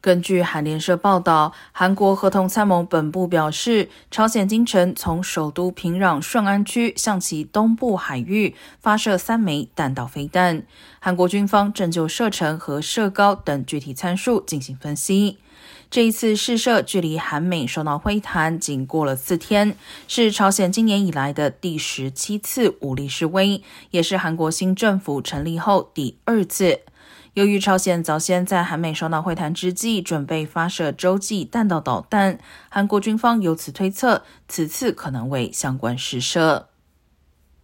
根据韩联社报道，韩国合同参谋本部表示，朝鲜今晨从首都平壤顺安区向其东部海域发射三枚弹道飞弹。韩国军方正就射程和射高等具体参数进行分析。这一次试射距离韩美首脑会谈仅过了四天，是朝鲜今年以来的第十七次武力示威，也是韩国新政府成立后第二次。由于朝鲜早先在韩美首脑会谈之际准备发射洲际弹道导弹，韩国军方由此推测此次可能为相关试射。